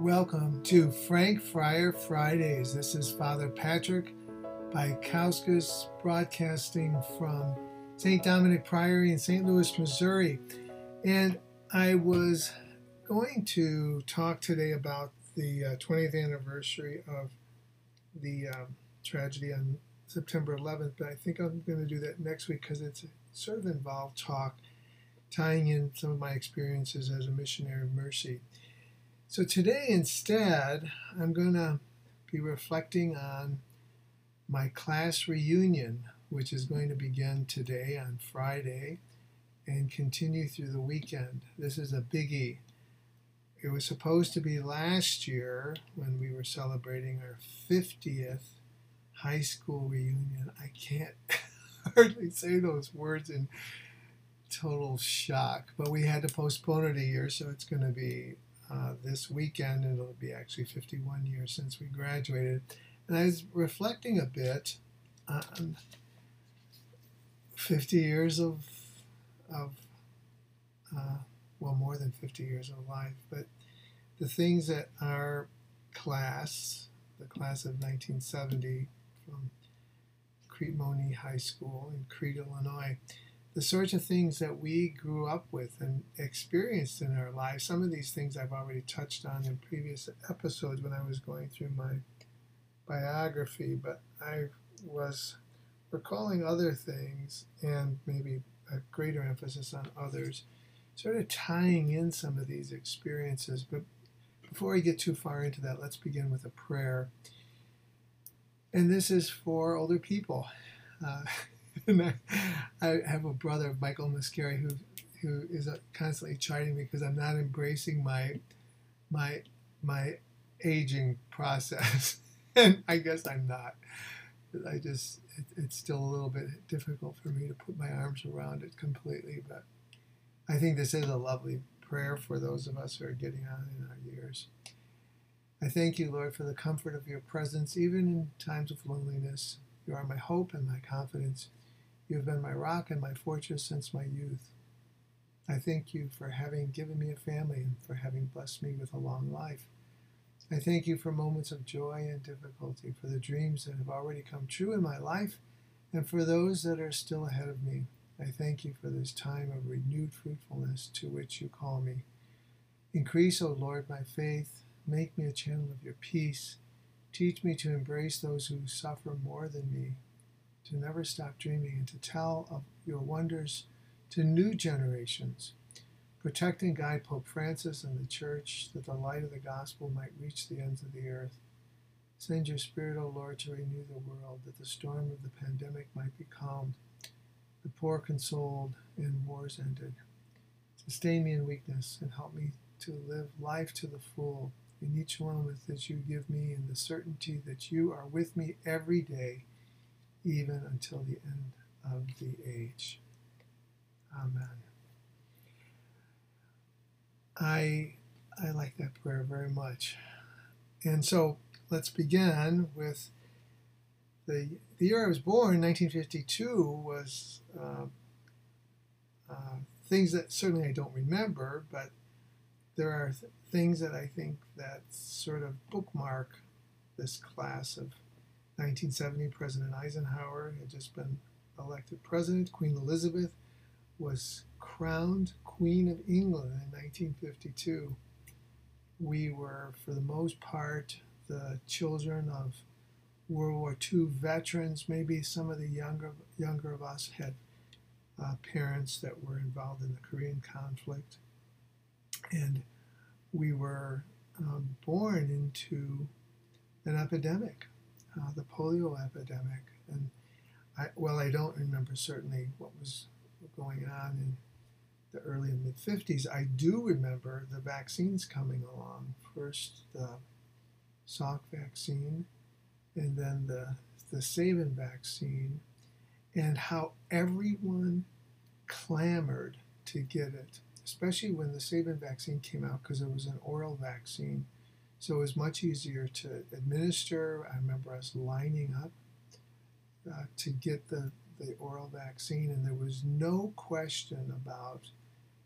Welcome to Frank Friar Fridays. This is Father Patrick Baikauskas broadcasting from St. Dominic Priory in St. Louis, Missouri. And I was going to talk today about the uh, 20th anniversary of the um, tragedy on September 11th, but I think I'm going to do that next week because it's sort of involved talk tying in some of my experiences as a missionary of mercy. So today, instead, I'm going to be reflecting on my class reunion, which is going to begin today on Friday and continue through the weekend. This is a biggie. It was supposed to be last year when we were celebrating our 50th high school reunion. I can't hardly say those words in total shock, but we had to postpone it a year, so it's going to be uh, this weekend. and It'll be actually 51 years since we graduated. And I was reflecting a bit on 50 years of, of uh, well, more than 50 years of life, but the things that our class, the class of 1970 from Crete Monee High School in Crete, Illinois, the sorts of things that we grew up with and experienced in our lives. Some of these things I've already touched on in previous episodes when I was going through my biography, but I was recalling other things and maybe a greater emphasis on others, sort of tying in some of these experiences. But before I get too far into that, let's begin with a prayer. And this is for older people. Uh, and I, I have a brother, Michael Muscari, who who is constantly chiding me because I'm not embracing my my my aging process, and I guess I'm not. I just it, it's still a little bit difficult for me to put my arms around it completely, but I think this is a lovely prayer for those of us who are getting on in our years. I thank you, Lord, for the comfort of your presence, even in times of loneliness. You are my hope and my confidence. You have been my rock and my fortress since my youth. I thank you for having given me a family and for having blessed me with a long life. I thank you for moments of joy and difficulty, for the dreams that have already come true in my life, and for those that are still ahead of me. I thank you for this time of renewed fruitfulness to which you call me. Increase, O Lord, my faith. Make me a channel of your peace. Teach me to embrace those who suffer more than me to never stop dreaming and to tell of your wonders to new generations. Protect and guide Pope Francis and the Church that the light of the gospel might reach the ends of the earth. Send your Spirit, O Lord, to renew the world, that the storm of the pandemic might be calmed, the poor consoled, and wars ended. Sustain me in weakness and help me to live life to the full in each moment that you give me, in the certainty that you are with me every day even until the end of the age. Amen. I I like that prayer very much. And so let's begin with the the year I was born, 1952, was uh, uh, things that certainly I don't remember, but there are th- things that I think that sort of bookmark this class of 1970, President Eisenhower had just been elected president. Queen Elizabeth was crowned Queen of England in 1952. We were, for the most part, the children of World War II veterans. Maybe some of the younger younger of us had uh, parents that were involved in the Korean conflict, and we were um, born into an epidemic uh, the polio epidemic. And I, well, I don't remember certainly what was going on in the early and mid 50s. I do remember the vaccines coming along. First, the Salk vaccine, and then the, the Sabin vaccine, and how everyone clamored to get it, especially when the Sabin vaccine came out because it was an oral vaccine so it was much easier to administer. I remember us lining up uh, to get the, the oral vaccine, and there was no question about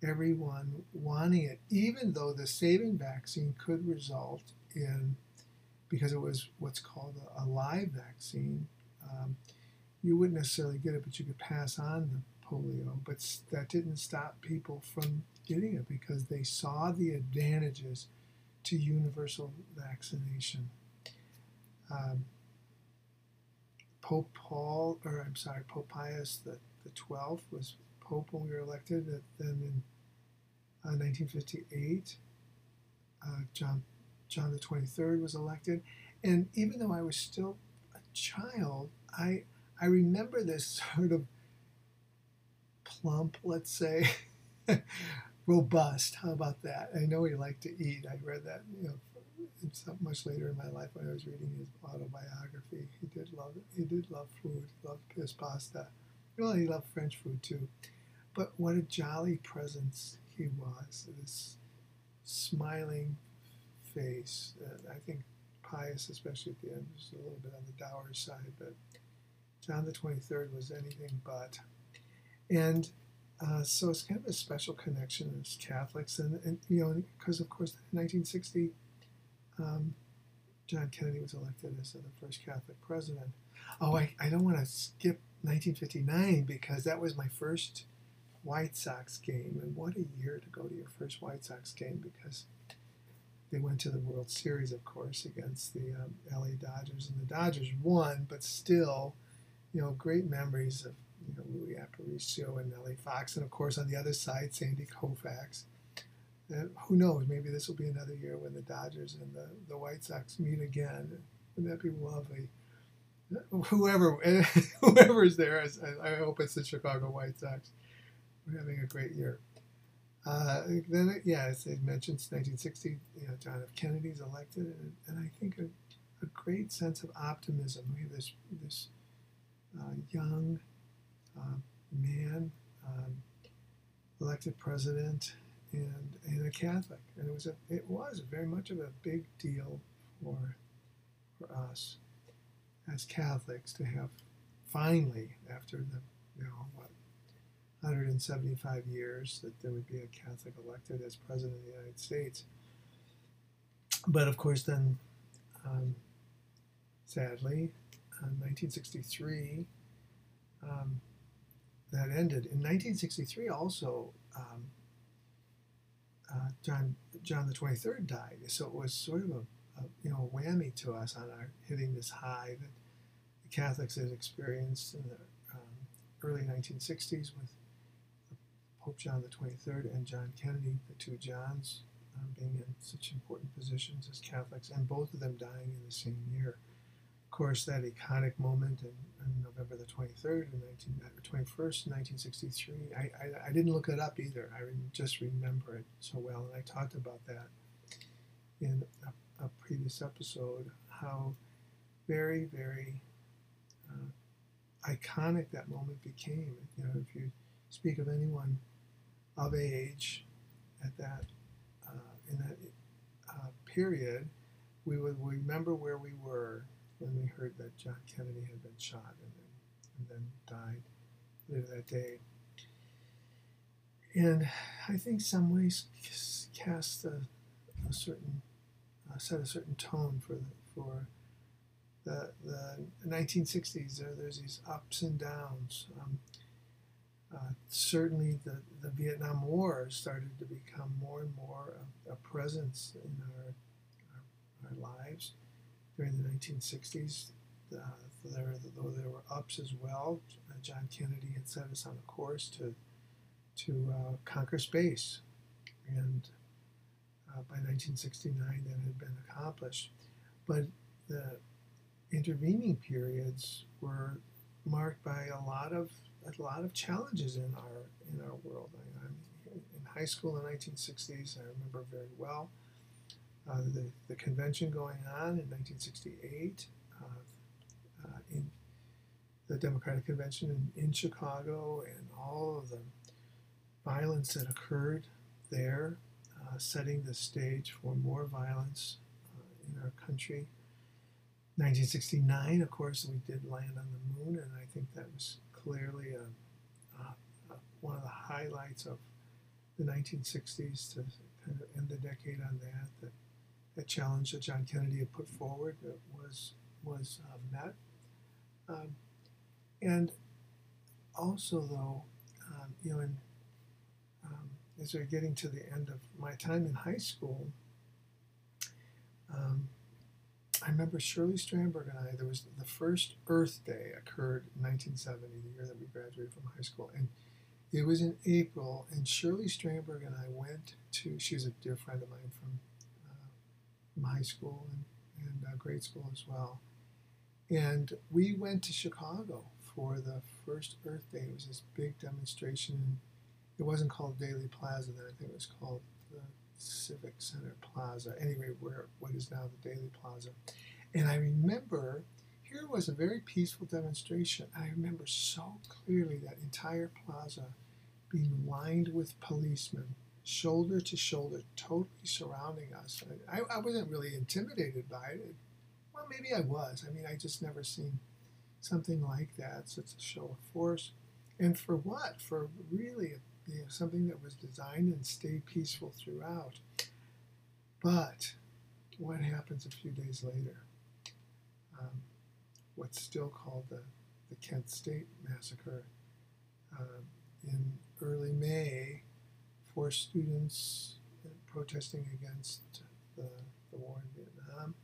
everyone wanting it, even though the Sabin vaccine could result in, because it was what's called a, a live vaccine, um, you wouldn't necessarily get it, but you could pass on the polio. But that didn't stop people from getting it because they saw the advantages to universal vaccination. Um, Pope Paul, or I'm sorry, Pope Pius the, the 12th was Pope when we were elected. Then in uh, 1958, uh, John John the 23rd was elected, and even though I was still a child, I I remember this sort of plump, let's say, robust. How about that? I know he liked to eat. I read that, you know, much later in my life when I was reading his autobiography. He did love it. He did love food. He loved his pasta. Well, he loved French food too. But what a jolly presence he was. This smiling face. Uh, I think Pius, especially at the end, was a little bit on the dour side, but John the 23rd was anything but. And uh, so it's kind of a special connection as Catholics, and, and you know, because of course, in 1960, um, John Kennedy was elected as the first Catholic president. Oh, I, I don't want to skip 1959 because that was my first White Sox game, and what a year to go to your first White Sox game because they went to the World Series, of course, against the um, LA Dodgers, and the Dodgers won, but still, you know, great memories of you know, Louis Aparicio and Nellie Fox, and of course on the other side, Sandy Koufax. And who knows? Maybe this will be another year when the Dodgers and the, the White Sox meet again. Wouldn't that be lovely? Whoever whoever is there, I, I hope it's the Chicago White Sox. We're having a great year. Uh, then, yeah, as I mentioned, 1960, you know, John F. Kennedy's elected, and, and I think a, a, great sense of optimism. We have this this uh, young man um, elected president and, and a Catholic, and it was a, it was very much of a big deal for for us as Catholics to have finally after the you know what 175 years that there would be a Catholic elected as president of the United States. But of course, then um, sadly, in 1963, um, that ended. In 1963, also, um, uh, John John the 23rd died. So it was sort of a, a, you know whammy to us on our hitting this high that the Catholics had experienced in the um, early 1960s with Pope John the 23rd and John Kennedy, the two Johns, um, being in such important positions as Catholics, and both of them dying in the same year course, that iconic moment in, in November the 23rd, in 19, 21st, 1963, I, I, I, didn't look it up either. I just remember it so well. And I talked about that in a, a previous episode, how very, very uh, iconic that moment became. You know, if you speak of anyone of age at that, uh, in that uh, period, we would remember where we were when we heard that John Kennedy had been shot and then, and then died later that day. And I think some ways cast a, a certain, uh, set a certain tone for the, for the, the 1960s. There, there's these ups and downs. Um, uh, certainly, the, the Vietnam War started to become more and more a, a presence in our, our, our lives during the 1960s. Uh, there, though there were ups as well, uh, John Kennedy had set us on a course to to uh, conquer space, and uh, by 1969 that had been accomplished. But the intervening periods were marked by a lot of a lot of challenges in our in our world. I, in high school in the 1960s, I remember very well uh, the, the convention going on in 1968, uh, uh, in the Democratic Convention in, in Chicago, and all of the violence that occurred there, uh, setting the stage for more violence uh, in our country. 1969, of course, we did land on the moon, and I think that was clearly a, a, a, one of the highlights of the 1960s to kind of end the decade on that. That, that challenge that John Kennedy had put forward was was uh, met. Um, and also, though, um, you know, in, um, as we're getting to the end of my time in high school, um, I remember Shirley Strandberg and I, there was the first Earth Day occurred in 1970, the year that we graduated from high school. And it was in April, and Shirley Strandberg and I went to, She was a dear friend of mine from, from high school and, and uh, grade school as well. And we went to Chicago for the first Earth Day. It was this big demonstration. It wasn't called Daley Plaza then, I think it was called the Civic Center Plaza, anyway, where what is now the Daley Plaza. And I remember here was a very peaceful demonstration. I remember so clearly that entire plaza being lined with policemen, shoulder to shoulder, totally surrounding us. I, I wasn't really intimidated by it. Well, maybe I was. I mean, I just never seen something like that, such a show of force. And for what? For really you know, something that was designed and stayed peaceful throughout. But what happens a few days later? Um, what's still called the, the Kent State Massacre. Uh, in early May, four students protesting against the, the war in Vietnam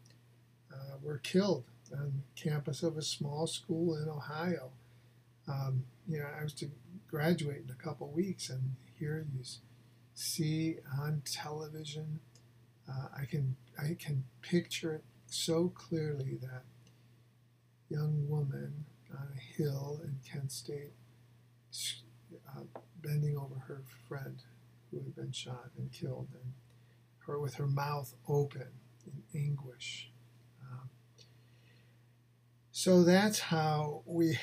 uh, were killed on campus of a small school in Ohio. Um, you know, I was to graduate in a couple weeks, and here you see on television. Uh, I can I can picture it so clearly that young woman on a hill in Kent State, uh, bending over her friend who had been shot and killed, and her with her mouth open in anguish. Um, so that's how we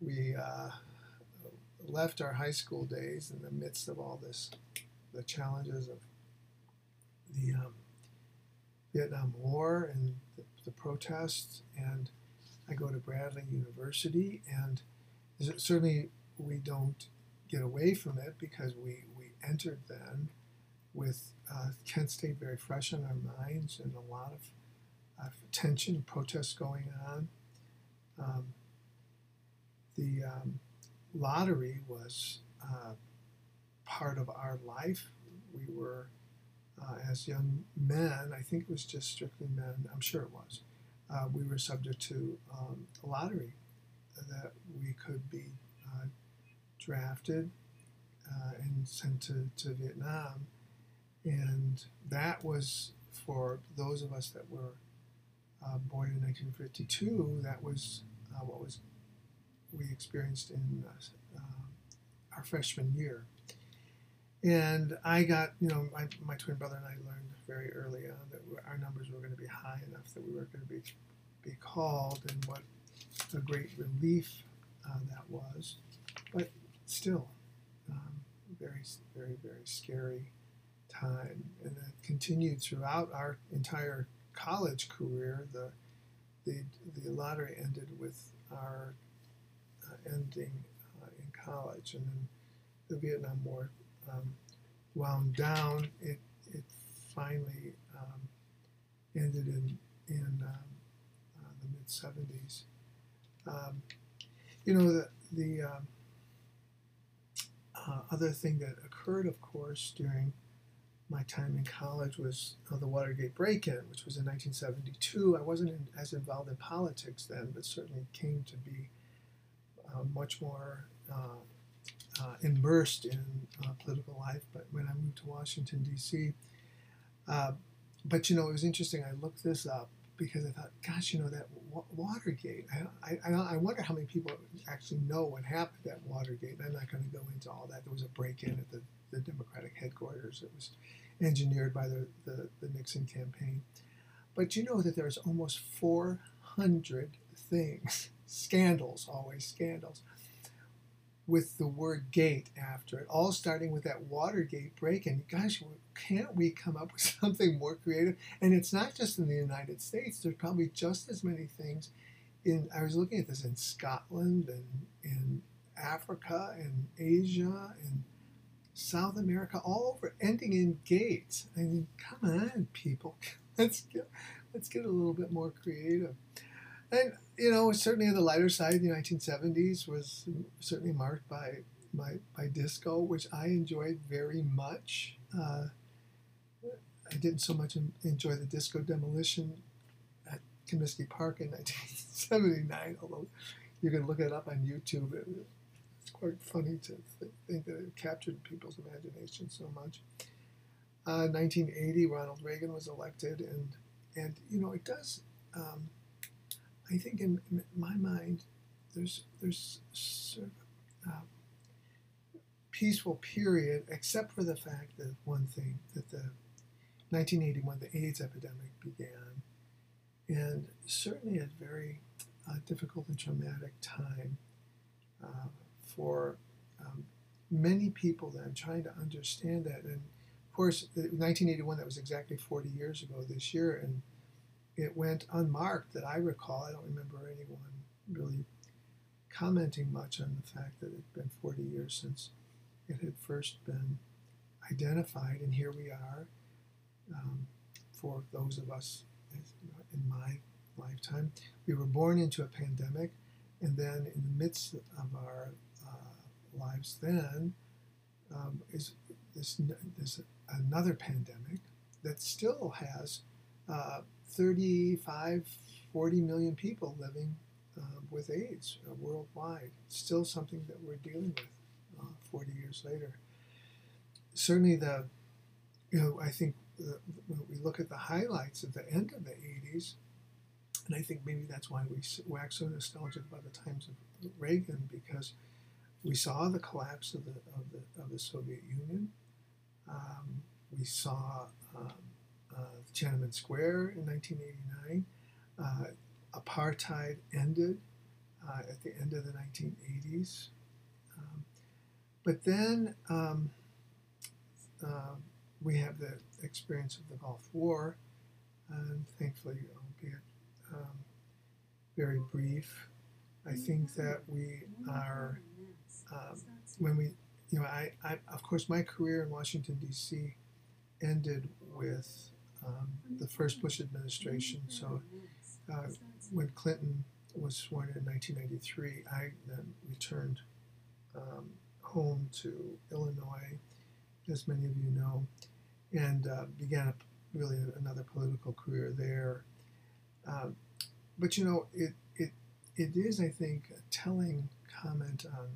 we uh, left our high school days in the midst of all this, the challenges of the um, Vietnam War and the, the protests and I go to Bradley University, and certainly we don't get away from it because we, we entered then with uh, Kent State very fresh in our minds and a lot of uh, tension, protests going on. Um, the um, lottery was uh, part of our life. We were, uh, as young men, I think it was just strictly men, I'm sure it was, uh, we were subject to um, a lottery that we could be uh, drafted uh, and sent to, to Vietnam. And that was for those of us that were uh, born in 1952, that was uh, what was we experienced in uh, our freshman year. And I got, you know, my, my twin brother and I learned very early on that our numbers were going to be high enough that we were going to be be called, and what a great relief uh, that was. But still, um, very, very, very scary time, and that continued throughout our entire college career. The the, the lottery ended with our uh, ending uh, in college, and then the Vietnam War um, wound down. It it finally um, ended in in um, uh, the mid 70s. Um, you know the the um, uh, other thing that occurred, of course, during my time in college was uh, the Watergate break-in, which was in 1972. I wasn't in, as involved in politics then, but certainly came to be uh, much more uh, uh, immersed in uh, political life. But when I moved to Washington D.C., but you know, it was interesting. I looked this up because I thought, gosh, you know, that Watergate. I, I, I wonder how many people actually know what happened at Watergate. I'm not going to go into all that. There was a break-in at the, the Democratic headquarters. It was engineered by the, the, the Nixon campaign. But you know that there's almost 400 things, scandals, always scandals, with the word gate after it, all starting with that Watergate break in. Gosh, can't we come up with something more creative? And it's not just in the United States, there's probably just as many things in, I was looking at this in Scotland and in Africa and Asia and South America, all over, ending in gates. I mean, come on, people, let's get let's get a little bit more creative. And you know, certainly on the lighter side, the 1970s was certainly marked by by, by disco, which I enjoyed very much. Uh, I didn't so much enjoy the disco demolition at Comiskey Park in 1979, although you can look it up on YouTube. It's quite funny to think that it captured people's imagination so much. Uh, 1980, Ronald Reagan was elected, and and you know it does. Um, I think in, my mind, there's there's sort of uh, peaceful period, except for the fact that one thing that the 1981 the AIDS epidemic began, and certainly a very uh, difficult and traumatic time uh, for um, many people then trying to understand that. And of course, 1981 that was exactly 40 years ago this year, and it went unmarked that I recall. I don't remember anyone really commenting much on the fact that it had been 40 years since it had first been identified, and here we are. Um, for those of us in my lifetime, we were born into a pandemic, and then in the midst of our uh, lives, then um, is this, this another pandemic that still has uh, 35, 40 million people living uh, with AIDS uh, worldwide. Still something that we're dealing with. Uh, 40 years later. Certainly, the you know I think the, when we look at the highlights at the end of the 80s, and I think maybe that's why we wax so nostalgic about the times of Reagan because we saw the collapse of the of the, of the Soviet Union. Um, we saw um, uh, Tiananmen Square in 1989. Uh, apartheid ended uh, at the end of the 1980s. But then um, uh, we have the experience of the Gulf War, and thankfully, albeit um, very brief, I think that we are, um, when we, you know, I, I, of course, my career in Washington, D.C. ended with um, the first Bush administration. So uh, when Clinton was sworn in 1993, I then returned um, home to Illinois, as many of you know, and uh, began a, really another political career there. Um, but you know, it, it, it is, I think, a telling comment on.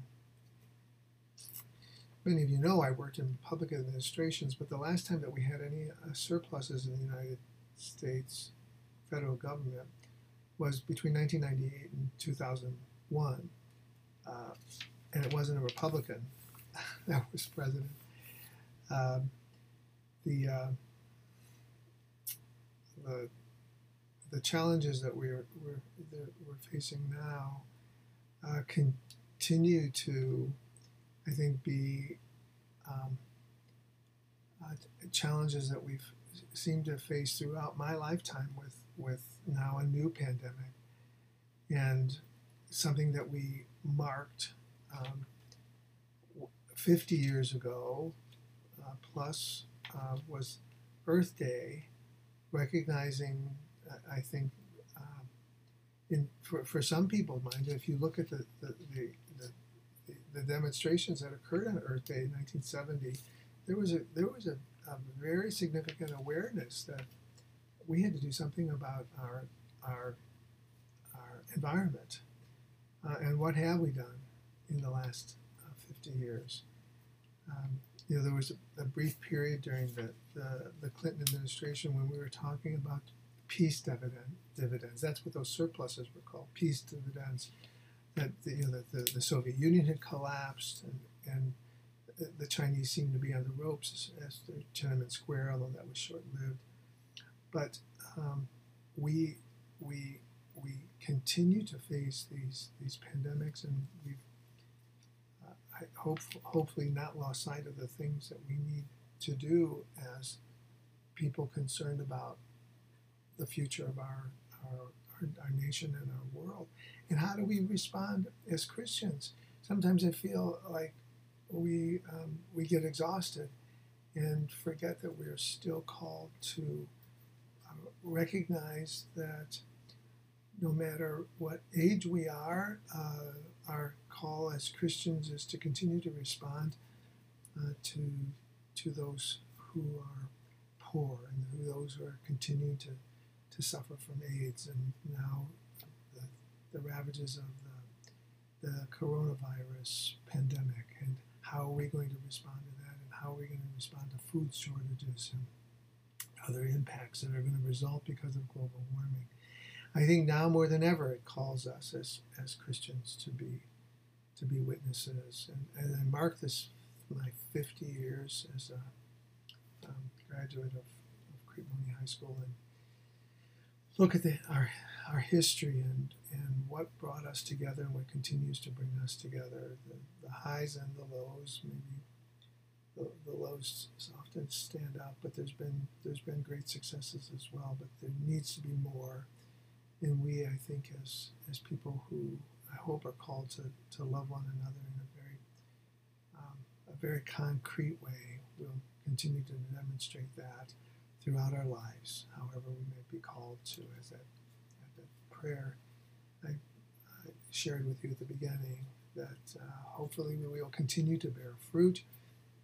Many of you know I worked in public administrations, but the last time that we had any uh, surpluses in the United States federal government was between 1998 and 2001. Uh, and it wasn't a Republican that was president. Um, the, uh, the the challenges that we're we're, that we're facing now uh, continue to, I think, be um, uh, challenges that we've seemed to face throughout my lifetime with with now a new pandemic and something that we marked um, 50 years ago, uh, plus uh, was Earth Day, recognizing, uh, I think, um, in for, for some people, mind if you look at the the, the, the, demonstrations that occurred on Earth Day in 1970, there was a there was a, a very significant awareness that we had to do something about our our our environment, uh, and what have we done in the last 50 years. Um, you know, there was a, a, brief period during the, the, the, Clinton administration when we were talking about peace dividend, dividends. That's what those surpluses were called, peace dividends. That the, you know, the, the Soviet Union had collapsed and, and the Chinese seemed to be on the ropes as, the Tiananmen Square, although that was short-lived. But um, we we we continue to face these these pandemics, and we've hope, hopefully not lost sight of the things that we need to do as people concerned about the future of our, our, our, our nation and our world. And how do we respond as Christians? Sometimes I feel like we um, we get exhausted and forget that we are still called to uh, recognize that no matter what age we are, uh, our call as Christians is to continue to respond uh, to to those who are poor and who those who are continuing to, to suffer from AIDS and now the, the ravages of the, the coronavirus pandemic and how are we going to respond to that and how are we going to respond to food shortages and other impacts that are going to result because of global warming. I think now more than ever it calls us as, as Christians to be to be witnesses and, and I mark this my 50 years as a um, graduate of, of High School and look at the, our our history and and what brought us together and what continues to bring us together. The, the highs and the lows maybe the, the lows often stand out but there's been there's been great successes as well but there needs to be more. And we I think as as people who I hope are called to, to love one another in a very um, a very concrete way we'll continue to demonstrate that throughout our lives, however we may be called to, as that, that prayer I, I, shared with you at the beginning, that uh, hopefully we will continue to bear fruit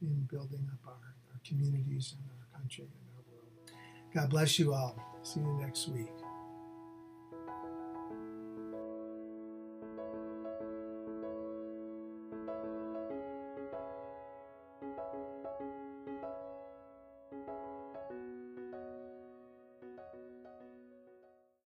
in building up our, our communities and our country and our world. God bless you all. See you next week.